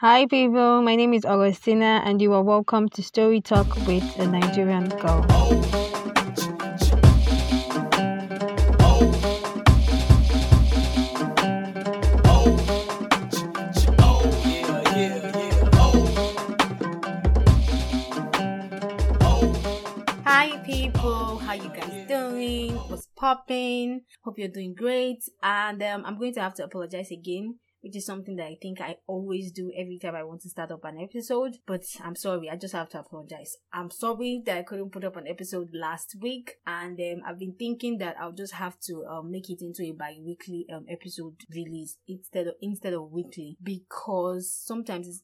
Hi, people. My name is Augustina, and you are welcome to Story Talk with a Nigerian Girl. Hi, people. How you guys doing? What's popping? Hope you're doing great. And um, I'm going to have to apologize again which is something that I think I always do every time I want to start up an episode. But I'm sorry, I just have to apologize. I'm sorry that I couldn't put up an episode last week, and um, I've been thinking that I'll just have to um, make it into a bi-weekly um, episode release instead of instead of weekly because sometimes it's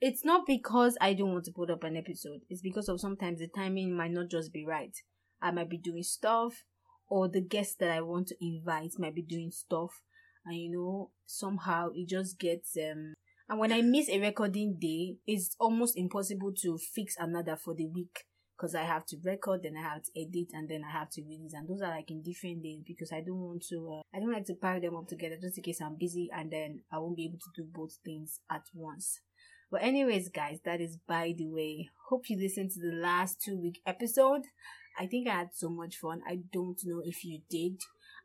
it's not because I don't want to put up an episode. It's because of sometimes the timing might not just be right. I might be doing stuff, or the guests that I want to invite might be doing stuff and you know somehow it just gets um and when I miss a recording day, it's almost impossible to fix another for the week because I have to record, then I have to edit, and then I have to release. And those are like in different days because I don't want to, uh, I don't like to pile them up together just in case I'm busy and then I won't be able to do both things at once. But, anyways, guys, that is by the way. Hope you listened to the last two week episode. I think I had so much fun. I don't know if you did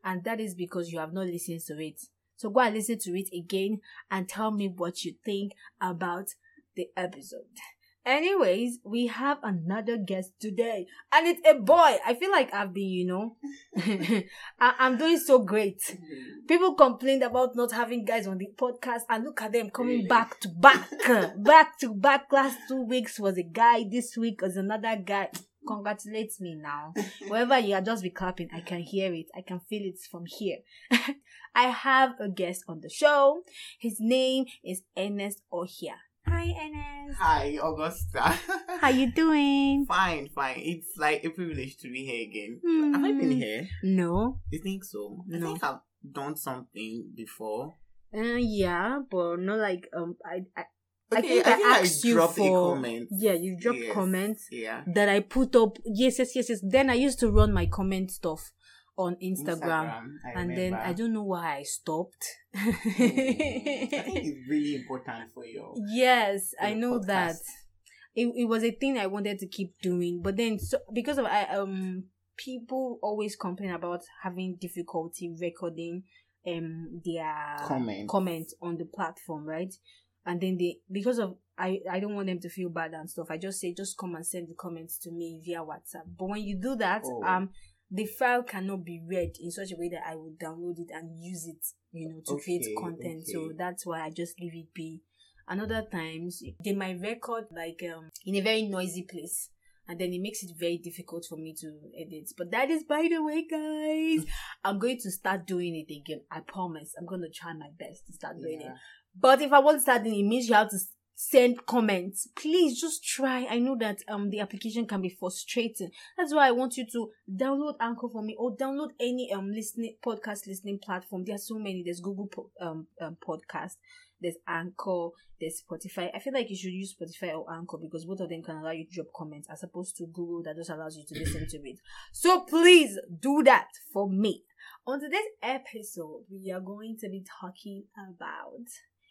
and that is because you have not listened to it. So go and listen to it again and tell me what you think about the episode. Anyways, we have another guest today, and it's a boy. I feel like I've been, you know, I- am doing so great. People complained about not having guys on the podcast, and look at them coming back to back, back to back. Last two weeks was a guy, this week was another guy congratulate me now. Wherever you are, just be clapping. I can hear it. I can feel it from here. I have a guest on the show. His name is Ernest Ohia. Hi, Ernest. Hi, Augusta. How you doing? fine, fine. It's like a privilege to be here again. Mm. Have I been here? No. You think so? No. I think I've done something before. Uh, yeah, but not like um. I, I Okay, I think I, think I asked I you for comment. Yeah, you dropped yes, comments. Yeah. That I put up. Yes, yes, yes, yes. Then I used to run my comment stuff on Instagram, Instagram and then I don't know why I stopped. mm, I think it's really important for you. Yes, I know podcast. that. It, it was a thing I wanted to keep doing, but then so because of I um people always complain about having difficulty recording um their comment comments on the platform, right? And then they because of I I don't want them to feel bad and stuff. I just say just come and send the comments to me via WhatsApp. But when you do that, oh. um the file cannot be read in such a way that I will download it and use it, you know, to okay, create content. Okay. So that's why I just leave it be. Another times they might record like um in a very noisy place and then it makes it very difficult for me to edit. But that is by the way, guys. I'm going to start doing it again. I promise. I'm going to try my best to start doing yeah. it. But if I want to start doing it, means you have to send comments. Please just try. I know that um the application can be frustrating. That's why I want you to download Anchor for me or download any um listening podcast listening platform. There are so many. There's Google po- um, um podcast. There's Anchor. There's Spotify. I feel like you should use Spotify or Anchor because both of them can allow you to drop comments as opposed to Google that just allows you to listen to it. So please do that for me. On today's episode, we are going to be talking about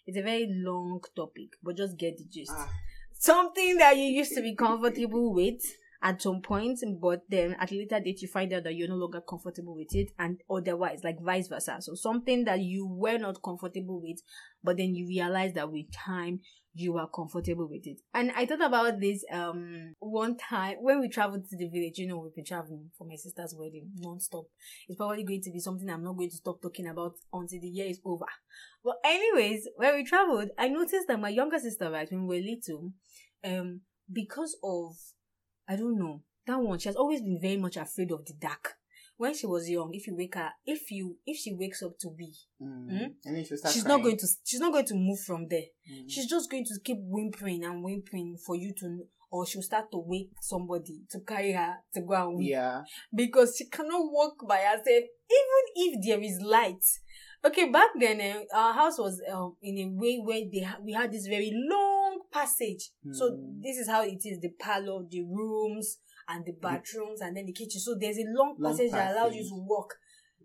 it's a very long topic, but just get the gist. Ah. Something that you used to be comfortable with at some point, but then at a later date you find out that you're no longer comfortable with it, and otherwise, like vice versa. So something that you were not comfortable with, but then you realize that with time you are comfortable with it. And I thought about this um one time when we traveled to the village. You know, we've been traveling for my sister's wedding non-stop. It's probably going to be something I'm not going to stop talking about until the year is over. But anyways, when we traveled, I noticed that my younger sister, right, when we were little, um, because of I don't know that one, she has always been very much afraid of the dark when she was young, if you wake her, if you if she wakes up to be, mm. Mm, and then she's crying. not going to she's not going to move from there. Mm. She's just going to keep whimpering and whimpering for you to, or she'll start to wake somebody to carry her to go and weep. Yeah, because she cannot walk by herself, even if there is light. Okay, back then uh, our house was uh, in a way where they ha- we had this very long passage. So mm. this is how it is: the parlor, the rooms and the bathrooms and then the kitchen. So there's a long, long passage, that allows you to walk.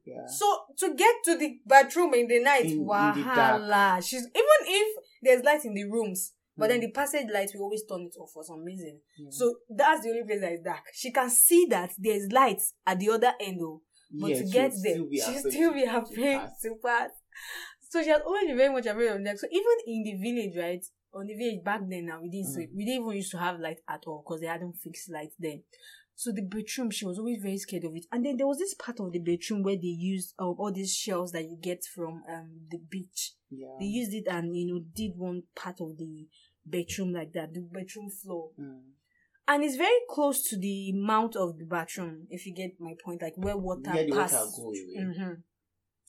Yeah. So to get to the bathroom in the night, in, wahala. In She's even if there's light in the rooms. But then Mm. the passage light, we always turn it off for some reason. Yeah. So that's the only place that is dark. She can see that there's light at the other end, though. But Yeah, to get there, she'll still be afraid to pass. So she has always been very much afraid of next. So even in the village, right? On the village back then, now we didn't Mm. say we didn't even used to have light at all because they hadn't fixed light then. So the bedroom, she was always very scared of it. And then there was this part of the bedroom where they used um, all these shells that you get from um the beach. Yeah. They used it and you know did one part of the bedroom like that, the bedroom floor Mm. and it's very close to the mouth of the bathroom if you get my point like where water water passes go away. hmm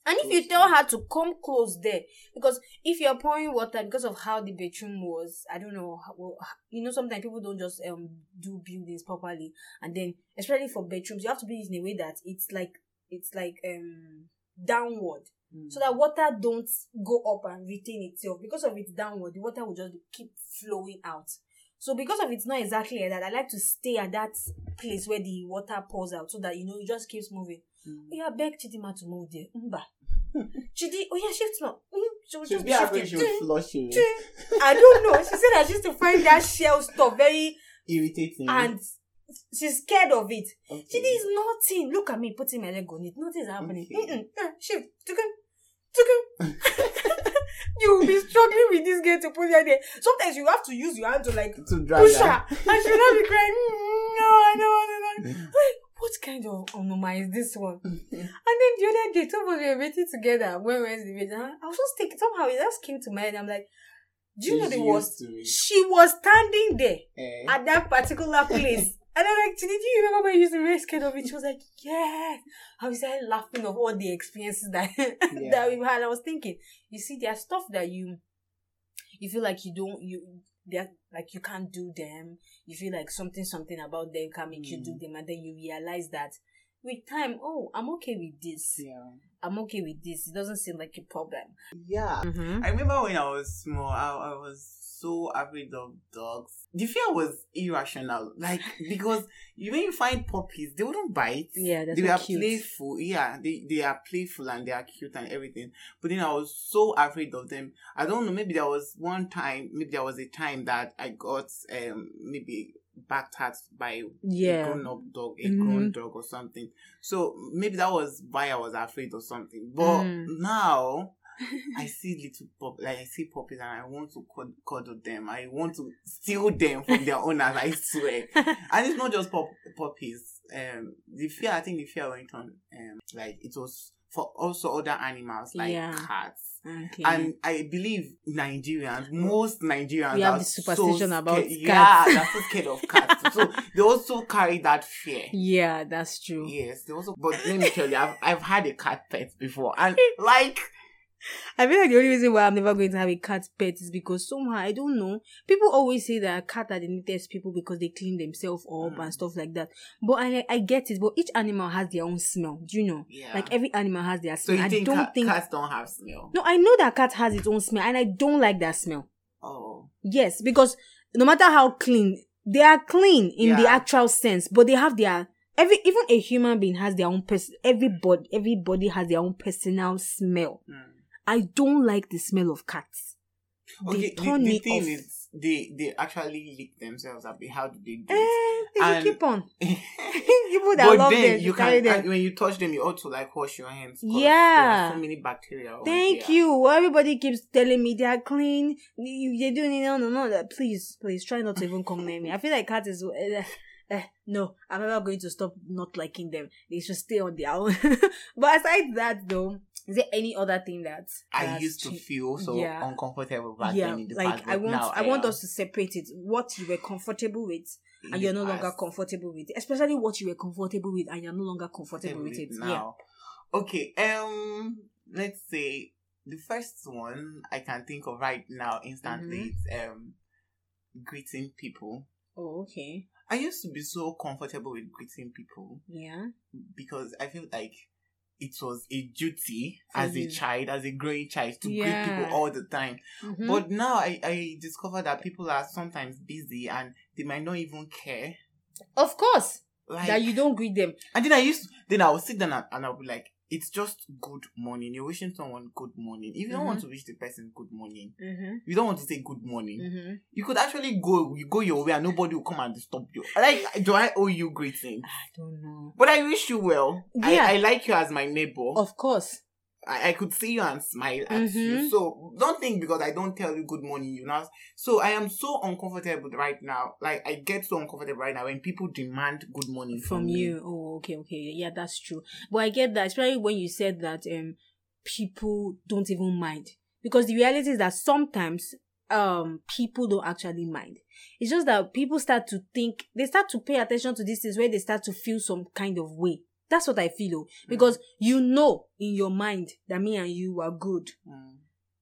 and if you tell her to come close there because if you're pouring water because of how the bedroom was i don't know well, you know sometimes people don't just um do buildings properly and then especially for bedrooms you have to be in a way that it's like it's like um downward. Mm. so that water don't go up and retain itself. Because of its downward the water will just keep flowing out. So because of it's not exactly like that i like to stay at that place where the water pours out so that you know it just keeps moving Yeah beg chidima to move there Mba. chidi oh yeah shift now she She'll just be shifting. she will flush you. i don't know she said that she used to find that shell stuff very Irritating. and she's scared of it okay. Chidi is nothing. Look at me putting my leg on it. Nothing is happening. Okay. Mm-mm. Shift. Tukum. Tukum. you will be struggling with this girl to put her there. Sometimes you have to use your hand to like to push her. And she'll not be crying. "Mm, no, I don't want to. What kind of onoma is this one? And then the other day, two of us were waiting together when we went to the village. I was just thinking, somehow it just came to my head. I'm like, do you know the worst? used to it. She was standing there Eh? at that particular place. And I'm like, did you remember when you used to be very scared of it? She was like, yeah. I was started laughing of all the experiences that that we've had. I was thinking, you see, there's stuff that you you feel like you don't you they're like you can't do them. You feel like something something about them can make you do Mm. them, and then you realize that with time, oh, I'm okay with this. Yeah. I'm okay with this. It doesn't seem like a problem. Yeah. Mm-hmm. I remember when I was small, I, I was so afraid of dogs. The fear was irrational. Like, because you, when you find puppies, they wouldn't bite. Yeah, that's they so are cute. playful. Yeah, they, they are playful and they are cute and everything. But then I was so afraid of them. I don't know, maybe there was one time, maybe there was a time that I got um maybe backed at by a Yeah. grown up dog, a Mhm. grown dog or something. So maybe that was why I was afraid or something. But Mm. now I see little pup, like I see puppies, and I want to cud- cuddle them. I want to steal them from their owners. I swear. And it's not just pup- puppies. Um, the fear, I think the fear went on. Um, like it was for also other animals like Yeah. cats. Okay. And I believe Nigerians, most Nigerians, We have the superstition so about scared- Yeah, cats. they're so scared of cats. so they also carry that fear. yeah, that's true. Yes, they also. But let me tell you, I've I've had a cat pet before, and like I feel like the only reason why I'm never going to have a cat pet is because somehow I don't know. People always say that cat are the neatest people because they clean themselves up Mm. and stuff like that. But I I get it. But each animal has their own smell. Do you know? yeah. Like every animal has their smell. so you I think, don't cat- think. cats don't have smell? No, I know that cat has its own smell, and I don't like that smell. Oh, Yes, because no matter how clean they are, clean in the actual sense, but they have their every even a human being has their own person. Everybody, everybody has their own personal smell. mm. I don't like the smell of cats. okay. They The, turn the me thing off. is, they they actually lick themselves up. How do they do Eh, it? they And- keep on. People that but love then them, you can them. when you touch them, you ought to like wash your hands. Yeah. so many bacteria. Thank you. Everybody keeps telling me they are clean. You, you're doing it. No, no, no. Please, please try not to even come near me. I feel like cats is. Uh, uh, no, I'm never going to stop not liking them. They should stay on their own. but aside that, though, is there any other thing that I used to changed? feel so Yeah. uncomfortable back yeah, in the like past. I want, now I want us to separate it. What you were comfortable with, and you're no longer comfortable with, especially what you were comfortable with, and you're no longer comfortable with it. Yeah. now. Okay, um, let's say the first one I can think of right now instantly Mm-hmm. is um greeting people. Oh, okay. I used to be so comfortable with greeting people Yeah. because I feel like it was a duty as you. a child, as a growing child, to greet people all the time. Mhm. But now I, I discover that people are sometimes busy and they might not even care. of course, Like that you don't greet them. And then I used, then I would sit down and, and I'll be like, it's just good morning. You're wishing someone good morning. If you don't Mm-hmm. want to wish the person good morning, Mm-hmm. you don't want to say good morning. Mm-hmm. You could actually go, you go your way, and nobody will come and disturb you. Like, do I owe you greeting? I don't know. But I wish you well. Yeah. I, I like you as my neighbor. Of course. I, I could see you and smile at you. Mhm. So don't think because I don't tell you good morning, you know. So I am so uncomfortable right now. Like I get so uncomfortable right now when people demand good morning from, from me. you. Oh, okay, okay. Yeah, that's true. But I get that, especially when you said that um people don't even mind. Because the reality is that sometimes um people don't actually mind. It's just that people start to think they start to pay attention to these things where they start to feel some kind of way. That's what I feel. oh. Because you know in your mind that me and you are good. Mm.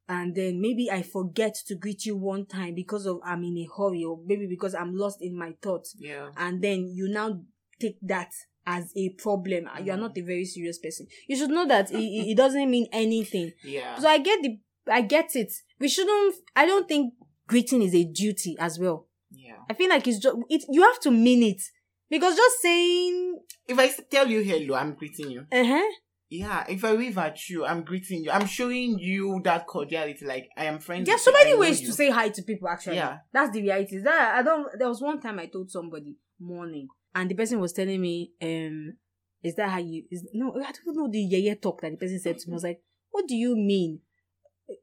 and then maybe I forget to greet you one time because of I'm in a hurry or maybe because I'm lost in my thoughts Yeah. and then you now take that as a problem and you are Mm. not a very serious person you should know that it, it it doesn't mean anything Yeah. so i get the i get it we shouldn't i don't think greeting is a duty as well yeah. i feel like it's just it you have to mean it because just saying If I tell you hello, I'm greeting you. uh-huh Yeah. If I wave at you, I'm greeting you. I'm showing you that cordiality. Like I am friends. There's so many ways you. to say hi to people. Actually, Yeah. that's the reality. Is That I don't. There was one time I told somebody morning, and the person was telling me, um, is that how you? Is no, I don't know the yeah talk that the person said to me. I was like, what do you mean?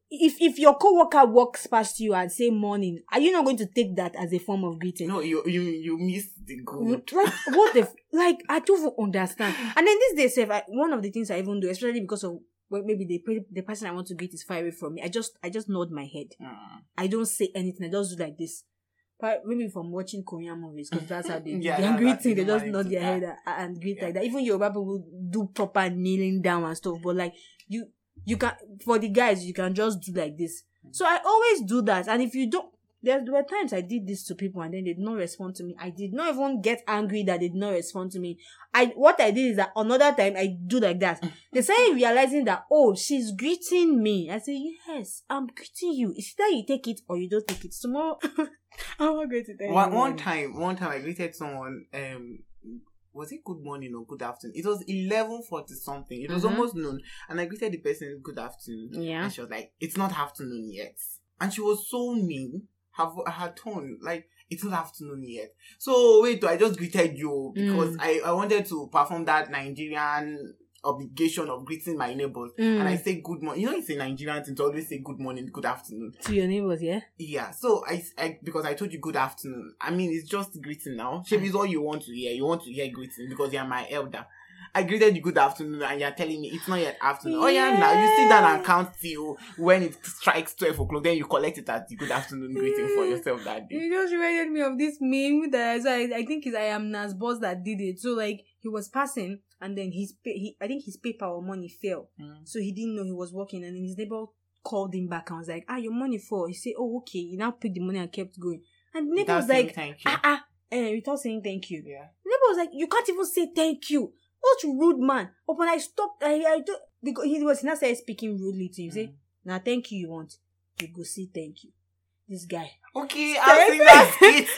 If if your coworker walks past you and say morning, are you not going to take that as a form of greeting? No, you you you missed the good. Like what the like I don't understand. And then this day, self, I, one of the things I even do, especially because of well, maybe the the person I want to greet is far away from me. I just I just nod my head. Mm. I don't say anything. I just do like this. But maybe from watching Korean movies, because that's how they do Yeah, their that- greeting. They just nod their manner head and, and greet Yeah. like that. Even Yoruba people do proper kneeling down and stuff. But like you, you can for the guys, you can just do like this. So I always do that. And if you don't, there were times I did this to people and then they did not respond to me. I did not even get angry that they did not respond to me. I what I did is that another time I do like that. They started realizing that oh she's greeting me. I say yes, I'm greeting you. It's either you take it or you don't take it. Tomorrow I'm not going to tell One, one time, one time I greeted someone. Um, was it good morning or good afternoon? It was eleven forty something. It was Mhm. almost noon, and I greeted the person good afternoon. Yeah. and she was like, "It's not afternoon yet," and she was so mean. Her her tone like. It's not afternoon yet. So wait, I just greeted you because Mm. I, I wanted to perform that Nigerian obligation of greeting my neighbors. Mm. And I say good morning. You know, it's a Nigerian thing to always say good morning, good afternoon. to your neighbors, yeah? Yeah, so I, I because I told you good afternoon. I mean, it's just greeting now. Shape is all you want to hear. You want to hear greeting because you're my elder. I greeted you good afternoon, and you're telling me it's not yet afternoon. Oh yeah, now you sit down and count till when it strikes twelve o'clock. Then you collect it as the good afternoon greeting for yourself that day. You just reminded me of this meme that so I, I think is I am Nasboi that did it. So like he was passing and then his pay, he I think his paper or money fell. Mm. So he didn't know he was working and then his neighbor called him back and was like, Ah, your money fell. He said, Oh, okay. He now picked the money and kept going. And the neighbor Without was like, thank you. Ah ah eh, without saying thank you. Yeah. The neighbor was like, You can't even say thank you. What rude man. When I stopped, I I do because he was now started speaking rudely to him. Say, Mm. now thank you you want. You go say thank you. This guy. Okay, I've seen that skit.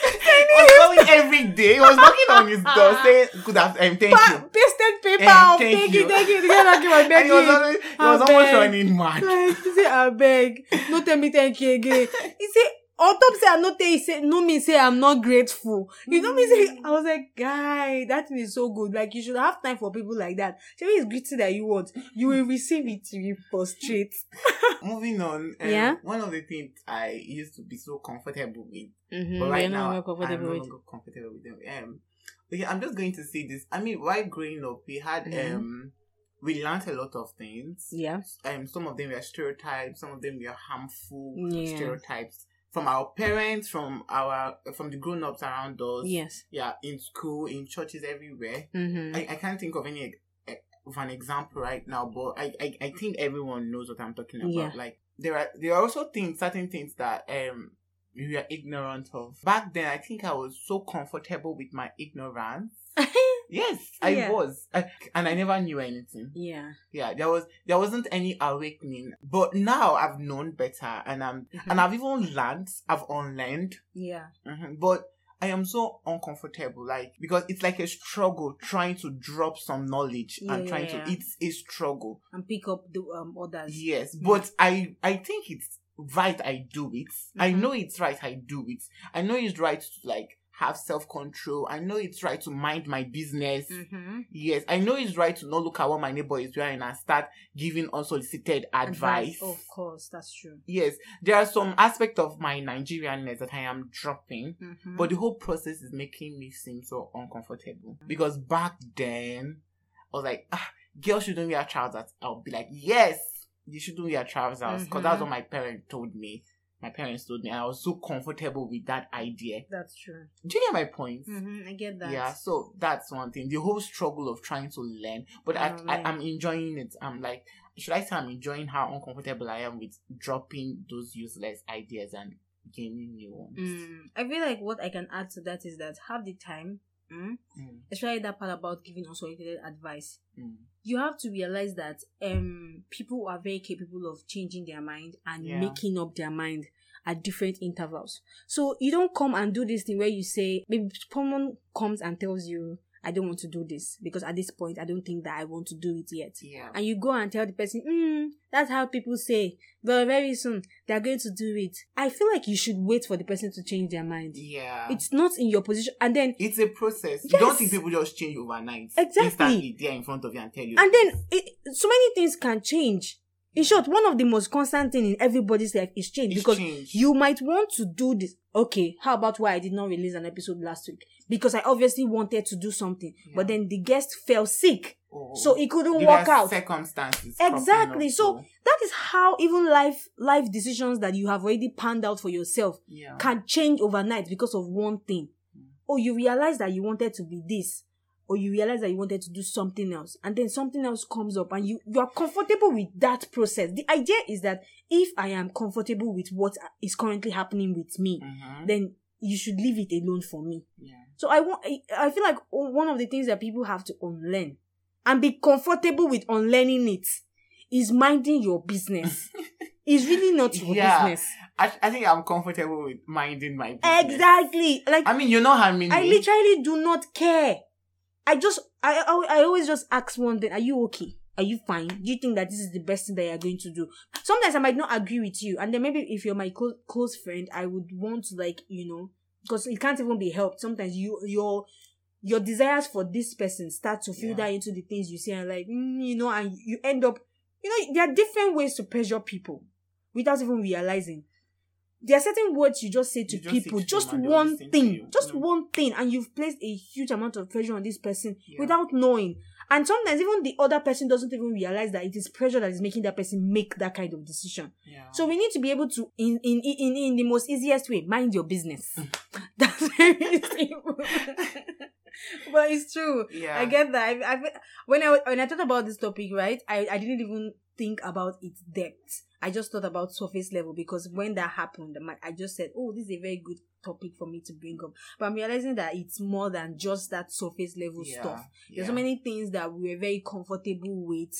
He was going every day. He was knocking on his door saying good afternoon, um, thank Pa- you. pasted paper. Um, of thank thank you, you. thank you. The guy that came and And he was always, he was almost beg. running mad. He say, I beg. No tell me thank you again. He say, on top say I tell you say no me say I'm not grateful. You know me say I was like, guy, that thing is so good. Like you should have time for people like that. Tell me it's greeting that you want. You will receive it to you prostrate. Moving on. Um, Yeah? One of the things I used to be so comfortable with, Mm-hmm. but right now I'm no longer comfortable with them. Um, okay, I'm just going to say this. I mean, while growing up, we had Mhm. um, we learned a lot of things. Yeah. Um, some of them were stereotypes. Some of them were harmful Yeah. stereotypes from our parents, from our from the grown ups around us. Yes. Yeah, in school, in churches, everywhere. Mm-hmm. I, I can't think of any eh, of an example right now, but I, I, I think everyone knows what I'm talking about. Yeah. Like there are there are also things certain things that um we are ignorant of. Back then I think I was so comfortable with my ignorance. Yes, I Yeah. was. I, and I never knew anything. yeah. Yeah, there was there wasn't any awakening. But now I've known better and I'm Mhm. and I've even learned, I've unlearned. Yeah. Mhm. But I am so uncomfortable, like because it's like a struggle trying to drop some knowledge Yeah, and trying yeah, to. It's a struggle. and pick up the um others. Yes, but I I think it's right. I do it. I Mhm. know it's right. I do it. I know it's right to like have self control. I know it's right to mind my business. Mm-hmm. Yes, I know it's right to not look at what my neighbor is wearing and start giving unsolicited advice. Oh, of course, that's true. Yes, there are some aspect of my Nigerianness that I am dropping, Mm-hmm. but the whole process is making me seem so uncomfortable. Because back then, I was like, ah, girls shouldn't wear trousers. I'll be like, yes, you shouldn't wear trousers. Because that's Mhm. what my parents told me. My parents told me. I was so comfortable with that idea. that's true. Do you get my point? Mm-hmm. I get that. Yeah, so that's one thing. The whole struggle of trying to learn, but I, I. I'm enjoying it. I'm like, should I say I'm enjoying how uncomfortable I am with dropping those useless ideas and gaining new ones? Mm, I feel like what I can add to that is that have the time, mm, Mm, especially that part about giving unsolicited advice. mm. You have to realize that um people are very capable of changing their mind and Yeah. making up their mind at different intervals. So you don't come and do this thing where you say maybe someone comes and tells you I don't want to do this because at this point I don't think that I want to do it yet. Yeah. and you go and tell the person, mm, that's how people say, but very soon they're going to do it. I feel like you should wait for the person to change their mind. Yeah. It's not in your position, and then It's a process. You don't think people just change overnight. Exactly. Instantly, they're in front of you and tell you. and then it, so many things can change. In short, one of the most constant thing in everybody's life is change It's because change. you might want to do this. Okay, how about why I did not release an episode last week? Because I obviously wanted to do something, but then the guest fell sick, Oh. so it couldn't work out. Circumstances. Exactly. So that is how even life life decisions that you have already panned out for yourself yeah. can change overnight because of one thing. Mm. Or you realize that you wanted to be this, or you realize that you wanted to do something else, and then something else comes up, and you you are comfortable with that process. The idea is that if I am comfortable with what is currently happening with me, Mhm. then you should leave it alone for me. yeah. So I want. I- I feel like one of the things that people have to unlearn and be comfortable with unlearning it is minding your business. it's really not your Yeah. business. I, I think I'm comfortable with minding my business. Exactly. Like I mean, you're not harming I literally do not care. I just I, I I always just ask one thing: Are you okay? Are you fine? Do you think that this is the best thing that you're going to do? Sometimes I might not agree with you, and then maybe if you're my close close friend, I would want to like you know because it can't even be helped. Sometimes you your your desires for this person start to filter Yeah. into the things you say, and like mm, you know, and you end up you know there are different ways to pressure people without even realizing. There are certain words you just say to just people, just them and they'll one thing, just Mm. one thing, and you've placed a huge amount of pressure on this person Yeah. without knowing. And sometimes even the other person doesn't even realize that it is pressure that is making that person make that kind of decision. Yeah. So we need to be able to, in in in in the most easiest way, mind your business. Mm. That's very simple. but it's true. yeah. I get that. I, I, when I when I thought about this topic, right, I, I didn't even think about its depth. I just thought about surface level because when that happened, I just said, "Oh, this is a very good topic for me to bring up." But I'm realizing that it's more than just that surface level yeah. stuff. Yeah. There's so many things that we were very comfortable with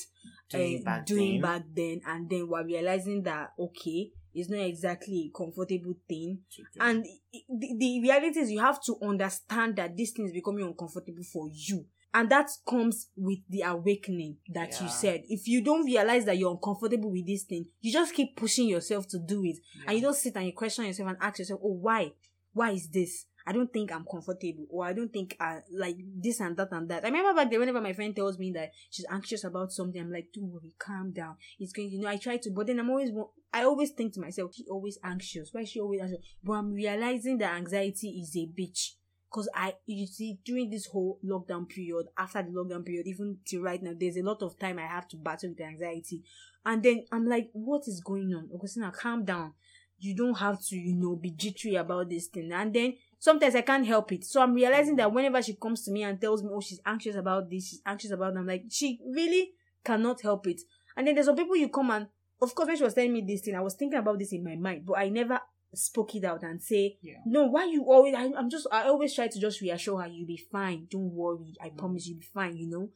doing uh, back doing then. back then, and then we're realizing that okay, it's not exactly a comfortable thing. And the, the reality is, you have to understand that this thing is becoming uncomfortable for you. And that comes with the awakening that you said. If you don't realize that you're uncomfortable with this thing, you just keep pushing yourself to do it. And you don't sit and you question yourself and ask yourself, oh, why? Why is this? I don't think I'm comfortable, or I don't think I like this and that and that. I remember back then, whenever my friend tells me that she's anxious about something, I'm like, don't worry, calm down. It's going, you know, I try to, but then I'm always, I always think to myself, she always anxious. Why is she always anxious? But I'm realizing that anxiety is a bitch. Cause I, you see, during this whole lockdown period, after the lockdown period, even till right now, there's a lot of time I have to battle with anxiety. And then I'm like, what is going on? Augustina, calm down. You don't have to, you know, be jittery about this thing. And then sometimes I can't help it. So I'm realizing that whenever she comes to me and tells me, oh, she's anxious about this, she's anxious about that, I'm like, she really cannot help it. And then there's some people you come and, of course, when she was telling me this thing, I was thinking about this in my mind, but I never spoke it out and say, Yeah. no, why you always, I, I'm just, I always try to just reassure her, you'll be fine. Don't worry. I mm. promise you'll be fine, you know?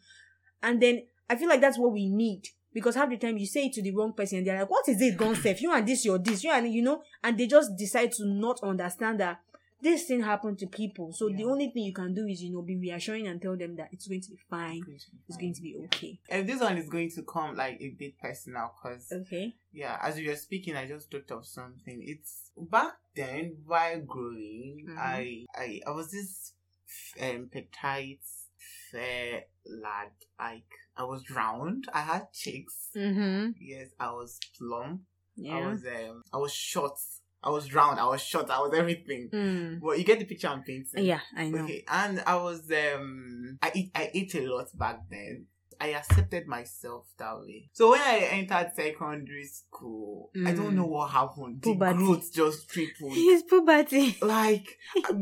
And then I feel like that's what we need. Because half the time you say it to the wrong person and they're like, what is it, gone safe? You and this, you're this, you and you know, and they just decide to not understand that this thing happened to people. So the only thing you can do is, you know, be reassuring and tell them that it's going to be fine. It's going to be okay. And this one is going to come like a bit personal because Okay. yeah, as you were speaking, I just thought of something. It's back then while growing, Mhm. I I I was this um petite fair lad. Like I was round. I had cheeks. Mm-hmm. Yes, I was plump. I was um I was short. I was round. I was short. I was everything. Mm. Well, you get the picture I'm painting. Yeah, I know. Okay, and I was um I eat I ate a lot back then. I accepted myself that way. So when I entered secondary school, I don't Mm. know what happened. The growth just tripled. It's puberty. like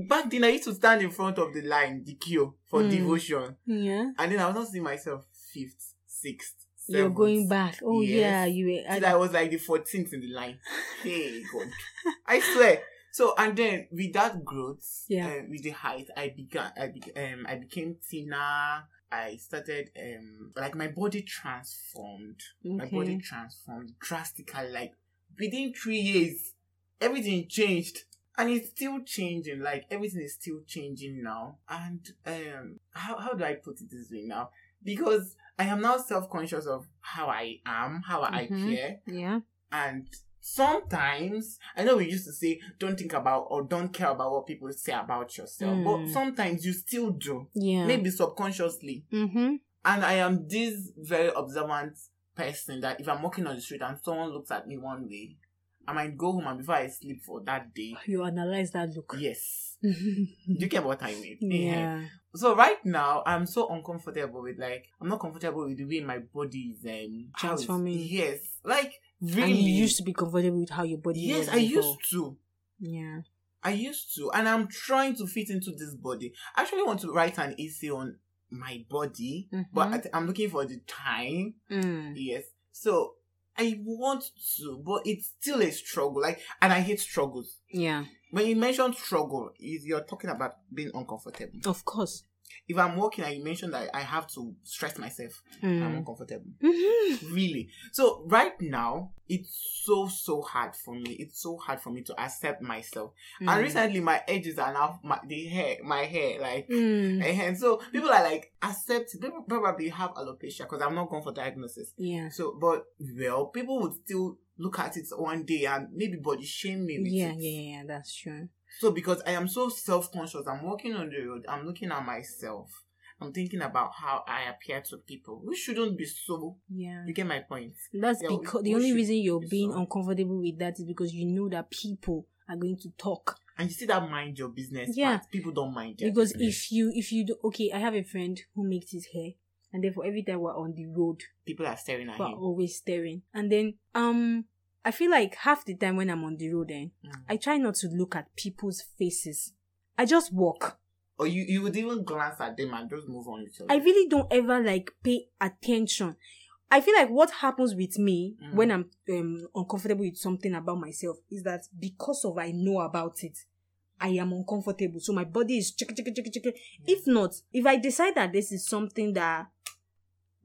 back then, I used to stand in front of the line, the queue for Mm. devotion, Yeah. and then I was not seeing myself fifth, sixth. You're seventh. going back. Oh Yes. yeah, you were. Till I was like the 14th in the line. Hey God, I swear. So and then with that growth, Yeah. uh, with the height, I began, I be, um, I became thinner. I started, um, like my body transformed. My body transformed drastically. Like within three years, everything changed, and it's still changing. Like everything is still changing now. And um, how how do I put it this way now? Because I am now self conscious of how I am, how I Mhm. appear, Yeah. and sometimes I know we used to say don't think about or don't care about what people say about yourself, but Mm. sometimes you still do, Yeah. maybe subconsciously. Mm-hmm. And I am this very observant person that if I'm walking on the street and someone looks at me one way, I might go home and before I sleep for that day, You analyze that look. yes. Do you get what I mean? yeah. So right now, I'm so uncomfortable with like I'm not comfortable with the way my body is um Transforming. Yes, like really. And you used to be comfortable with how your body yes, I before. used to. Yeah. I used to, and I'm trying to fit into this body. I actually want to write an essay on my body, but Mhm. I I'm looking for the time. Mm. Yes, so I want to, but it's still a struggle. Like, and I hate struggles. Yeah. When you mention struggle, is you're talking about being uncomfortable. Of course. If I'm working and you mention that I have to stress myself, I'm Mm. uncomfortable. Mhm. Really. So right now, it's so so hard for me. It's so hard for me to accept myself. And Mm. recently, my edges are now my the hair, my hair, like. Mm. And so people are like accept. People probably have alopecia because I'm not going for diagnosis. Yeah. So, but well, people would still look at it one day and maybe body shame me. Yeah, it. yeah, yeah, yeah, that's true. So because I am so self conscious, I'm walking on the road. I'm looking at myself. I'm thinking about how I appear to people. We shouldn't be so. Yeah. You get my point. That's Yeah, we- because the we only reason you're be being so. uncomfortable with that is because you know that people are going to talk. And you see that mind your business. Yeah. part. People don't mind it. Because if you if you do okay, I have a friend who makes his hair and therefore every time we're on the road, people are staring at we're him. always staring. And then um I feel like half the time when I'm on the road then Mm. I try not to look at people's faces. I just walk. Or you, you would even glance at them and just move on with your I really don't ever like pay attention. I feel like what happens with me Mm. when I'm um, uncomfortable with something about myself is that because of I know about it, I am uncomfortable. So my body is chicken, chicken, chicken, chicken. If not, if I decide that this is something that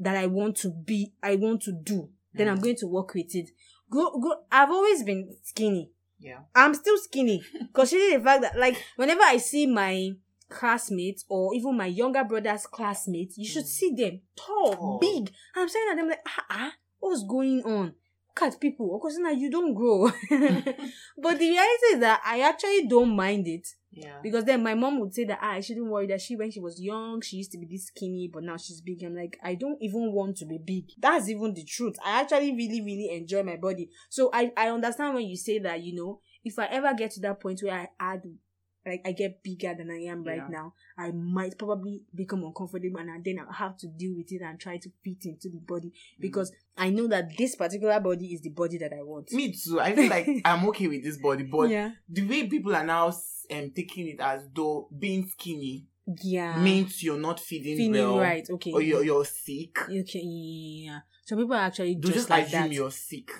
that I want to be, I want to do, then I'm Mm. going to work with it. Go, go. I've always been skinny. Yeah. I'm still skinny. Considering the fact that, like, whenever I see my classmates or even my younger brother's classmates, you should Mm. see them tall, big. I'm saying that them like, ah, ah, what's going on? Look at people. Of course, now you don't grow. but the reality is that I actually don't mind it Yeah. because then my mom would say that ah, I shouldn't worry that she when she was young she used to be this skinny but now she's big. I'm like I don't even want to be big. That's even the truth. I actually really really enjoy my body. So I I understand when you say that you know if I ever get to that point where I add like I get bigger than I am right Yeah. now, I might probably become uncomfortable and then I'll have to deal with it and try to fit into the body because I know that this particular body is the body that I want. Me too. I feel like I'm okay with this body, but yeah. the way people are now um, taking it as though being skinny Yeah. means you're not feeding, feeling well right. Okay. or you're, you're sick. Okay, yeah. Some people are actually just, just like assume that. you're sick.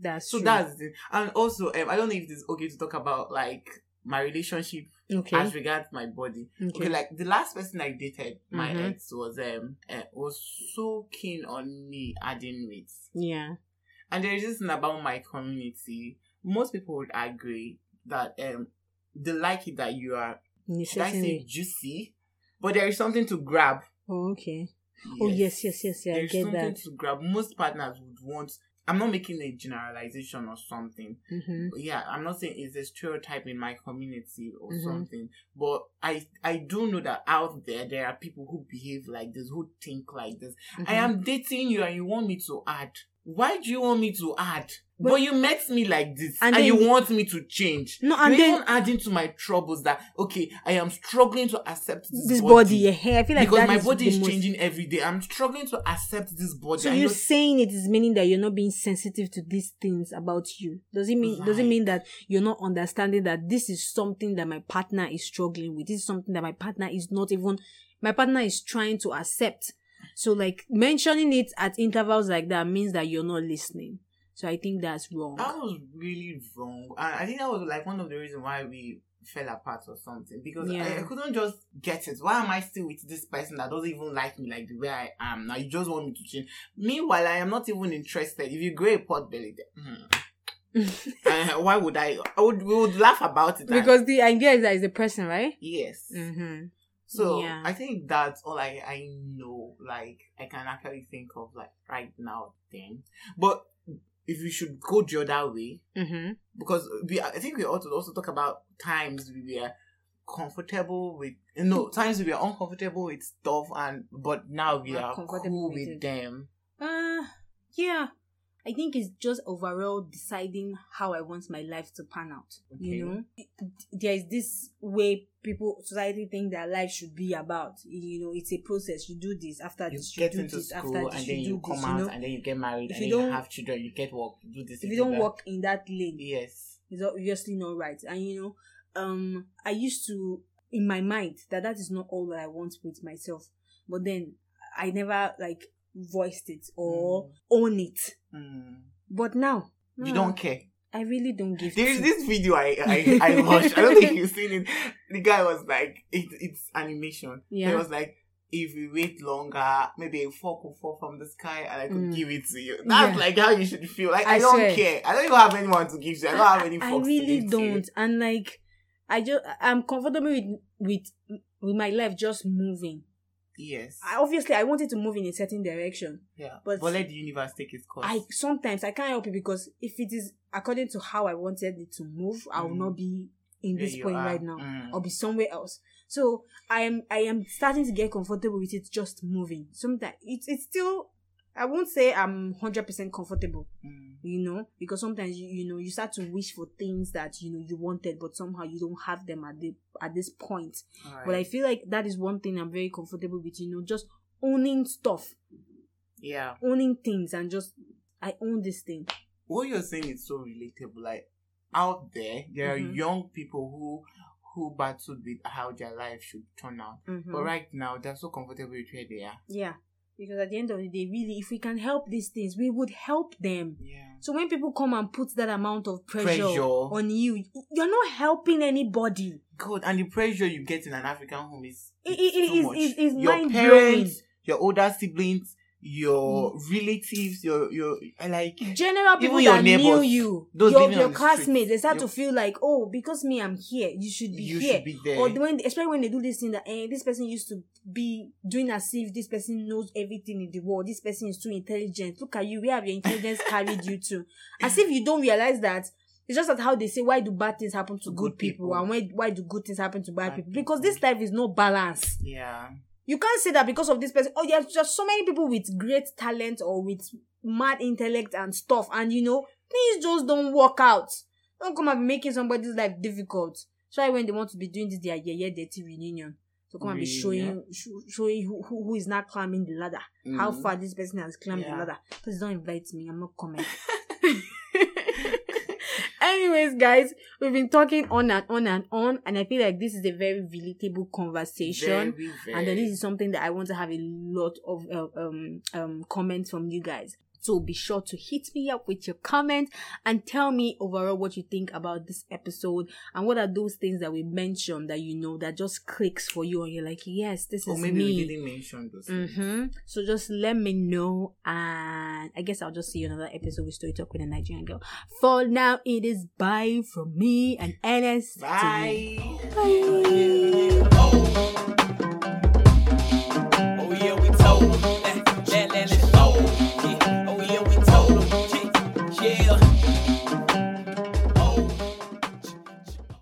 That's So true. that's it. And also, um, I don't know if it's okay to talk about like my relationship okay. as regards my body. okay. Okay, like the last person I dated, my Mhm. ex was um uh, was so keen on me adding weight. yeah. And there is this thing about my community. Most people would agree that um they like it that you are In a I say juicy, but there is something to grab. Oh, okay. Oh yes, yes, yes, yeah, I There's get something that. to grab. Most partners would want. I'm not making a generalization or something. Mm-hmm. Yeah, I'm not saying it's a stereotype in my community or Mhm. something, but I I do know that out there there are people who behave like this, who think like this. Mm-hmm. I am dating you and you want me to add. Why do you want me to add? But- But, you met me like this And and, you want me to change. No, and You're then adding to my troubles that okay, I am struggling to accept this, this body, yeah, eh, I feel like because my is body is most- changing every day. I'm struggling to accept this body. So I you know- saying it is meaning that you're not being sensitive to these things about you. Does it mean does it mean that you're not understanding that this is something that my partner is struggling with? This is something that my partner is not even my partner is trying to accept. So like mentioning it at intervals like that means that you're not listening. So I think that's wrong. that was really wrong. And I think that was like one of the reasons why we fell apart or something. Because I, I couldn't just get it. Why am I still with this person that doesn't even like me like the way I am? Now you just want me to change. Meanwhile, I am not even interested. If you grow a pot belly, then, hmm. uh, why would I? I would we would laugh about it. and- because the idea is that it's the person, right? yes. Mm-hmm. So Yeah. I think that's all I I know. Like I can actually think of like right now. Then, but if we should go the other way, Mm-hmm. because we I think we ought to also talk about times we were comfortable with you know times we were uncomfortable with stuff and but now we are comfortable cool with with them. Uh, yeah. I think it's just overall deciding how I want my life to pan out. You know, there is this way people society think that life should be about. You know, it's a process. You do this after You this. you do into this school after this. and then you you come this. out You know, and then you get married if and you then you don't- have children. You get work. You do this. If you don't that. walk in that lane, yes, it's obviously not right. And you know, um, I used to in my mind that that is not all that I want with myself. But then I never like voiced it or own it. Mm. But now you no, don't care. I really don't give. There is two. this video I I, I watched. I don't think you've seen it. The guy was like, it, it's animation. Yeah. He was like, if we wait longer, maybe a fork will fall from the sky and I could Mm. give it to you. That's Yeah. like how you should feel. Like I, I don't swear. care. I don't even have anyone to give to. I don't have any I really you. don't. And like, I just I'm comfortable with with with my life just moving. Yes. I, obviously, I wanted to move in a certain direction. yeah. but- But, let the universe take its course. I sometimes I can't help it because if it is according to how I wanted it to move, I will Mm. not be in Where this point are. right now. Mm. I'll be somewhere else. So I am I am starting to get comfortable with it just moving. Sometimes it's it's still I won't say I'm hundred percent comfortable. Mm. you know because sometimes you, you know you start to wish for things that you know you wanted but somehow you don't have them at the at this point Alright. but i feel like that is one thing i'm very comfortable with you know just owning stuff yeah. owning things and just i own this thing What you're saying is so relatable. Like out there, there Mhm. are young people who who battled with how their life should turn out. Mhm. But right now, they're so comfortable with where they are. yeah because at the end of the day really if we can help these things we would help them Yeah. so when people come and put that amount of pressure, Pressure. on you you're not helping anybody God, and the pressure you get in an African home is It- it's it- too it- much. it- it's your parents, your older siblings, your relatives, your your like general people your that knew neighbors, you, those your, your the classmates, they start your- to feel like, oh, because me, I'm here. You should be you here. should be there. Or when, especially when they do this thing that, eh, this person used to be doing as if this person knows everything in the world. This person is too intelligent. Look at you. Where have your intelligence carried you to? As if you don't realize that. It's just that how they say, why do bad things happen to good, good people, people. and why why do good things happen to bad, Bad people? Because this life is no balance. yeah. You can't say that because of this person. Oh, there's just so many people with great talent or with mad intellect and stuff, and you know, things just don't work out. Don't come and be making somebody's life difficult. Try when they want to be doing this, their yeah, yeah, dirty reunion. So come and be showing sho- showing who, who, who is not climbing the ladder. How Mm. far this person has climbed the ladder. Please don't invite me. I'm not coming. Anyways, guys, we've been talking on and on and on, and I feel like this is a very relatable conversation Very, very. and then this is something that I want to have a lot of uh, um um comments from you guys. So be sure to hit me up with your comment and tell me overall what you think about this episode and what are those things that we mentioned that you know that just clicks for you and you're like, yes, this is or is maybe me. we didn't mention those. Mm-hmm. So just let me know, and I guess I'll just see you another episode with Story Talk with a Nigerian girl. For now, it is bye from me and Ernest. Bye. Bye.